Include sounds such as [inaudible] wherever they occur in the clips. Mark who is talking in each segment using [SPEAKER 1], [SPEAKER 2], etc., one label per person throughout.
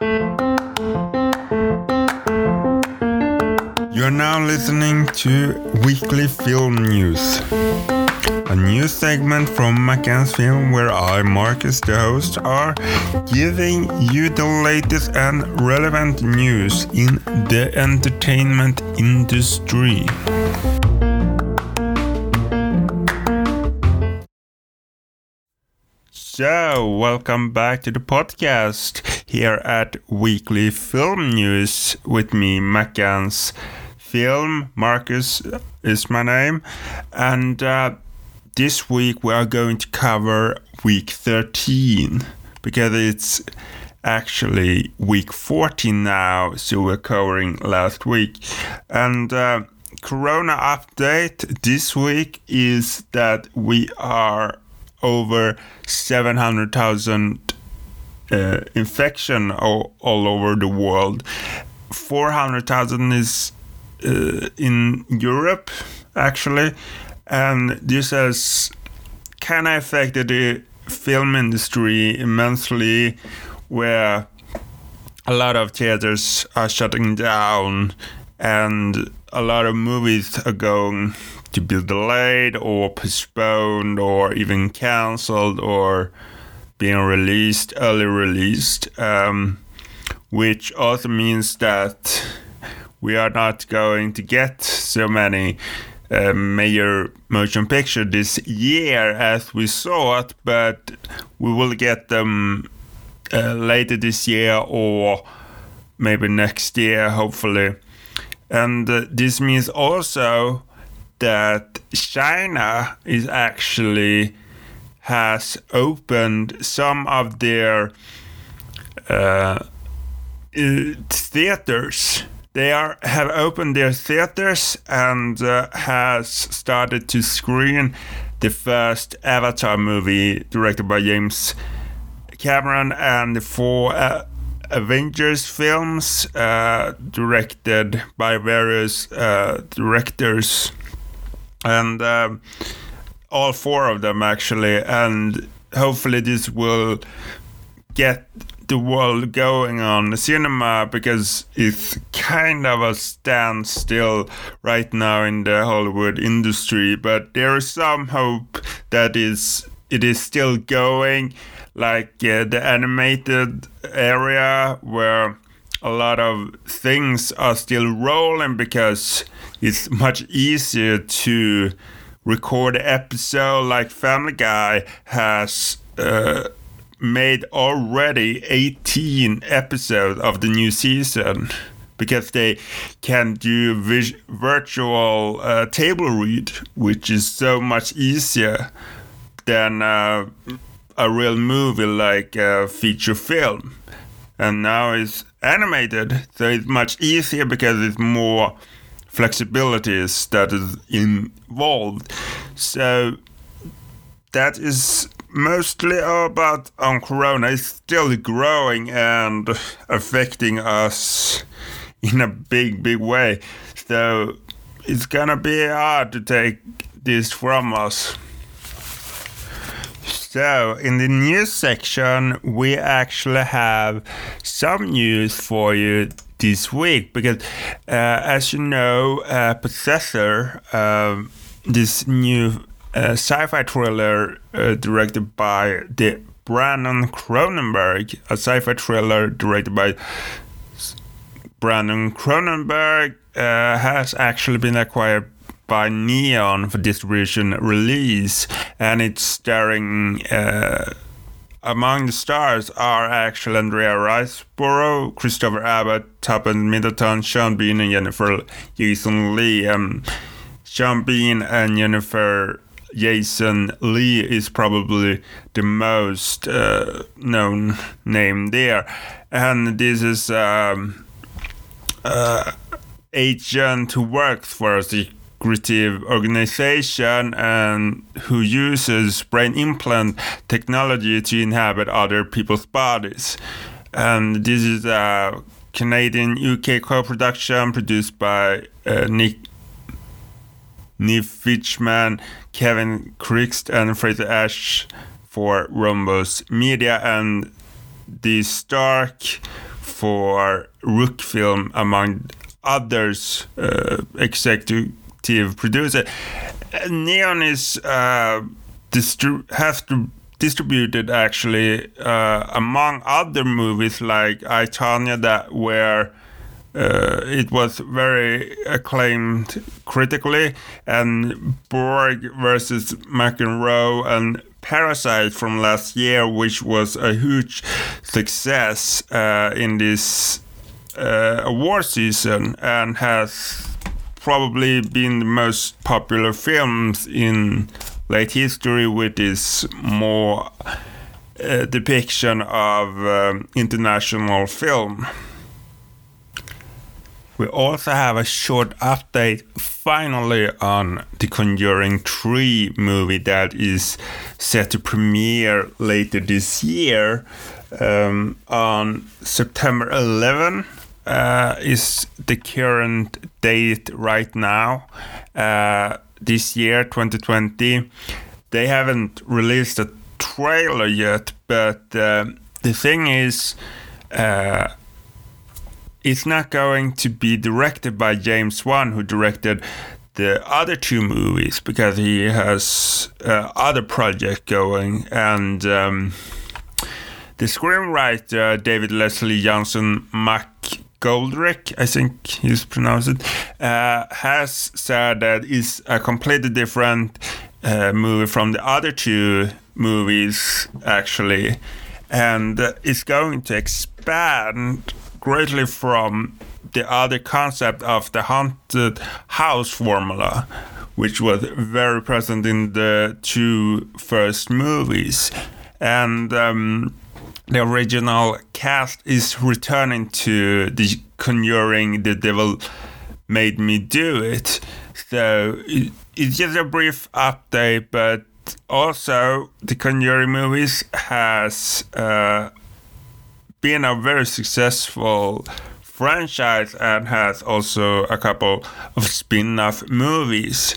[SPEAKER 1] You're now listening to Weekly Film News, a new segment from Mackans Film where I, Marcus, the host, are giving you the latest and relevant news in the entertainment industry. So, welcome back to the podcast here at Weekly Film News with me, Mackans Film. Marcus is my name. And uh, this week we are going to cover week 13 because it's actually week 14 now, so we're covering last week. And uh, Corona update this week is that we are over 700,000 uh, infection all, all over the world. 400,000 is uh, in Europe, actually, and this has kind of affected the film industry immensely, where a lot of theaters are shutting down and a lot of movies are going to be delayed or postponed or even cancelled or being released, early released, um, which also means that we are not going to get so many uh, major motion picture this year as we thought, but we will get them uh, later this year or maybe next year, hopefully. And uh, this means also that China is actually has opened some of their uh, theaters. They are have opened their theaters and uh, has started to screen the first Avatar movie directed by James Cameron and the four uh, Avengers films uh, directed by various uh, directors and um, all four of them actually and hopefully this will get the world going on the cinema because it's kind of a standstill right now in the Hollywood industry but there is some hope that is it is still going like uh, the animated area where a lot of things are still rolling because it's much easier to record episode like Family Guy has uh, made already 18 episodes of the new season because they can do vis- virtual uh, table read, which is so much easier than uh, a real movie like a feature film. And now it's animated, so it's much easier because it's more flexibilities that is involved. So that is mostly about on Corona. It's still growing and affecting us in a big, big way. So it's gonna be hard to take this from us. So, in the news section, we actually have some news for you this week because, uh, as you know, uh, Possessor, um, this new uh, sci-fi thriller uh, directed by the Brandon Cronenberg, a sci-fi thriller directed by Brandon Cronenberg, uh, has actually been acquired by Neon for distribution release, and it's starring. Among the stars are actually Andrea Riseborough, Christopher Abbott, Tuppence Middleton, Sean Bean, and Jennifer Jason Lee. Um, Sean Bean and Jennifer Jason Lee is probably the most uh, known name there, and this is um, uh, agent who works for the organization and who uses brain implant technology to inhabit other people's bodies. And this is a Canadian UK co-production produced by uh, Nick Niv Fichman, Kevin Krikst, and Fraser Ash for Rhombus Media, and the Stark for Rook Film, among others, uh, executive producer. Neon is uh, distri- has to distributed actually uh, among other movies like I, Tonya that were uh, it was very acclaimed critically, and Borg versus McEnroe and Parasite from last year, which was a huge success uh, in this uh, award season and has probably been the most popular films in late history with this more uh, depiction of um, international film. We also have a short update finally on the Conjuring 3 movie that is set to premiere later this year um, on September 11 uh, is the current date right now. Uh, this year 2020 they haven't released a trailer yet but uh, the thing is uh, it's not going to be directed by James Wan, who directed the other two movies, because he has uh, other project going, and um, the screenwriter David Leslie Johnson McGoldrick, I think he's pronounced it, uh, has said that it's a completely different uh, movie from the other two movies, actually, and it's going to expand greatly from the other concept of the haunted house formula, which was very present in the two first movies. And um, the original cast is returning to the Conjuring The Devil Made Me Do It. So it, it's just a brief update, but also the Conjuring movies has. Uh, been a very successful franchise and has also a couple of spin-off movies.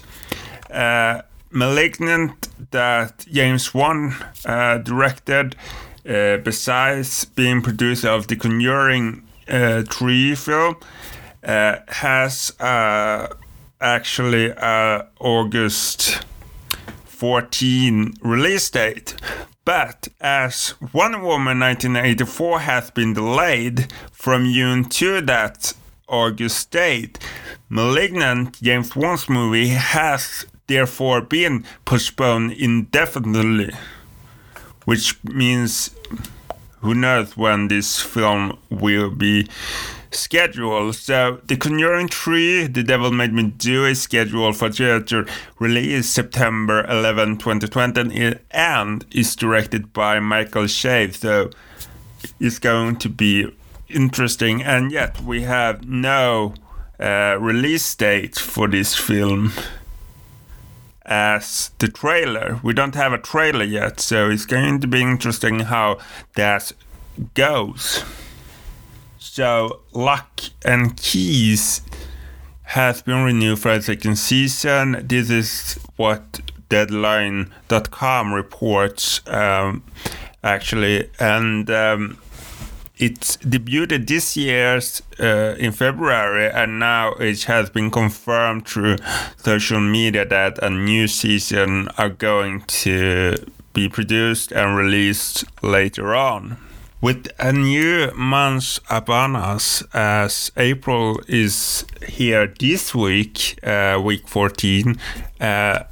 [SPEAKER 1] Uh, Malignant that James Wan uh, directed, uh, besides being producer of the Conjuring uh, 3 film, uh, has uh, actually August 14 release date. But as Wonder Woman 1984 has been delayed from June to that August date, Malignant, James Wan's movie, has therefore been postponed indefinitely. Which means who knows when this film will be scheduled. So The Conjuring 3, The Devil Made Me Do is scheduled for theater release September 11, 2020 and is directed by Michael Chaves. So it's going to be interesting and yet we have no uh, release date for this film as the trailer. We don't have a trailer yet, so it's going to be interesting how that goes. So Locke and Keys has been renewed for a second season. This is what Deadline.com reports, um, actually, and um, it debuted this year uh, in February, and now it has been confirmed through social media that a new season are going to be produced and released later on. With a new month upon us, as April is here this week, uh, week 14, uh,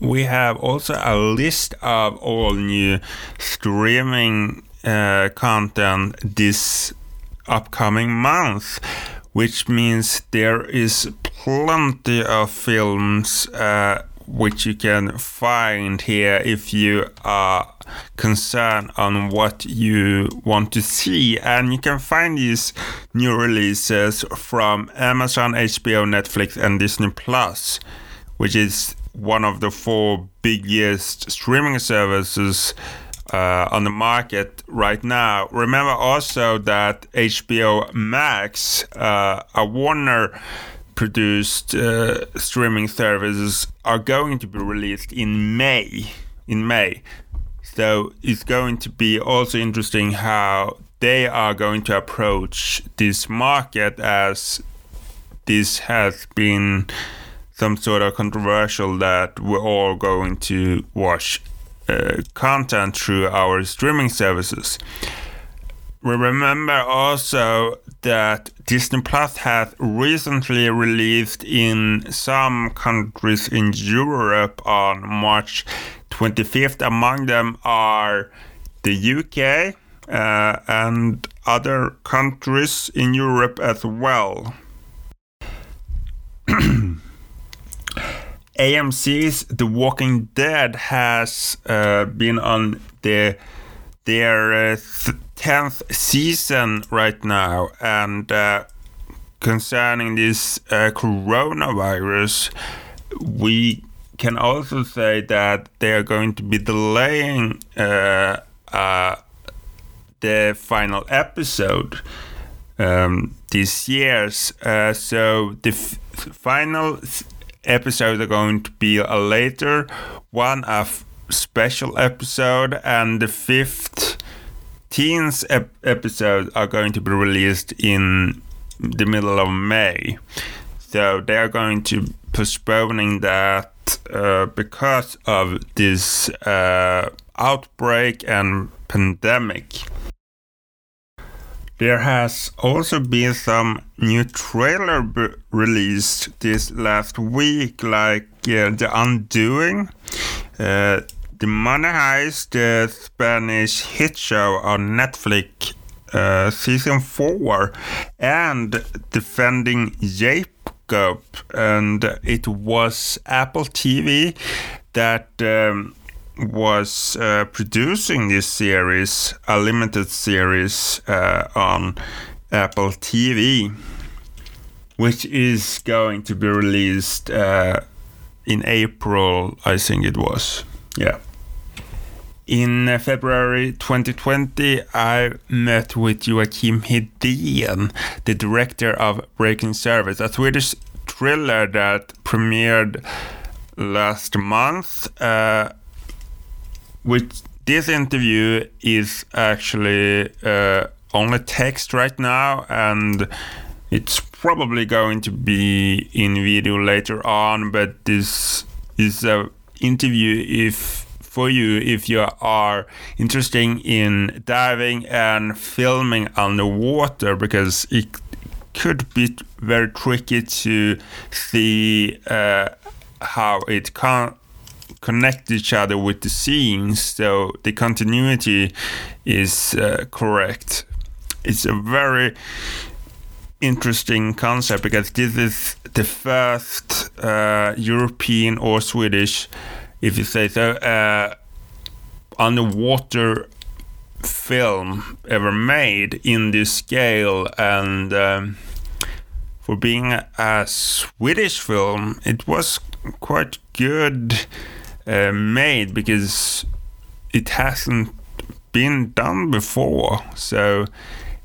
[SPEAKER 1] we have also a list of all new streaming uh, content this upcoming month, which means there is plenty of films uh, which you can find here if you are concerned on what you want to see. And you can find these new releases from Amazon, HBO, Netflix, and Disney Plus, which is one of the four biggest streaming services uh, on the market right now. Remember also that HBO Max, uh, a Warner produced uh, streaming services are going to be released in May. In May, so it's going to be also interesting how they are going to approach this market as this has been some sort of controversial that we're all going to watch uh, content through our streaming services. We remember also that Disney Plus has recently released in some countries in Europe on March 25th. Among them are the UK uh, and other countries in Europe as well. [clears throat] AMC's The Walking Dead has uh, been on the their uh, tenth season right now, and uh, concerning this uh, coronavirus, we can also say that they are going to be delaying uh, uh, the final episode um, this year. so the final episodes are going to be a later one, a special episode, and the fifth teens ep- episode are going to be released in the middle of May. So they are going to postponing that uh, because of this uh, outbreak and pandemic. There has also been some new trailer b- released this last week, like uh, The Undoing, uh, The Money Heist, the Spanish hit show on Netflix, uh, season 4, and Defending Jacob. And it was Apple TV that. Um, was uh, producing this series, a limited series uh, on Apple TV, which is going to be released uh, in April, I think it was. Yeah. In uh, February 2020, I met with Joakim Hedén, the director of Breaking Surface, a Swedish thriller that premiered last month uh, which this interview is actually uh, only text right now and it's probably going to be in video later on but this is a interview if for you if you are interested in diving and filming underwater because it could be very tricky to see uh, how it can connect each other with the scenes so the continuity is uh, correct it's a very interesting concept because this is the first uh, European or Swedish, if you say so, uh, underwater film ever made in this scale. And um, for being a Swedish film, it was quite good uh, made because it hasn't been done before. So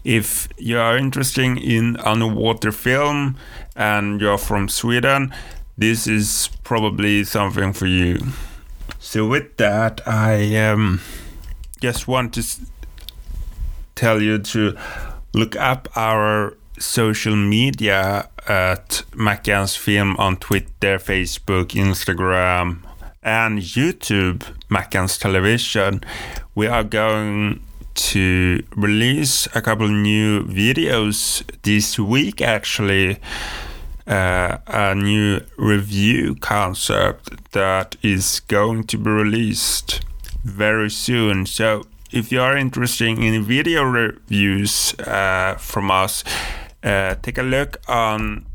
[SPEAKER 1] if you are interested in underwater film and you're from Sweden, this is probably something for you. So with that, I um, just want to tell you to look up our social media at Mackans Film on Twitter, Facebook, Instagram, and YouTube, Mackans Television, we are going to release a couple new videos this week actually. Uh, a new review concept that is going to be released very soon. So, if you are interested in video reviews uh, from us, uh, take a look on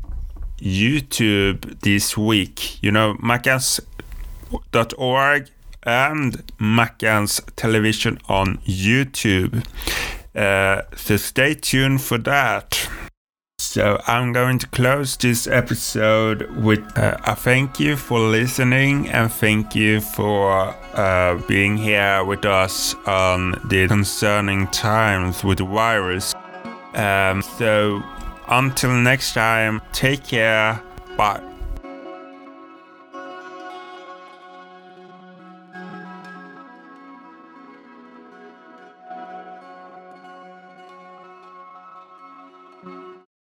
[SPEAKER 1] YouTube this week. You know, Mackans org and Mackans Television on YouTube. Uh, so stay tuned for that. So I'm going to close this episode with uh, a thank you for listening and thank you for uh, being here with us on the concerning times with the virus. Um, so until next time, take care. Bye.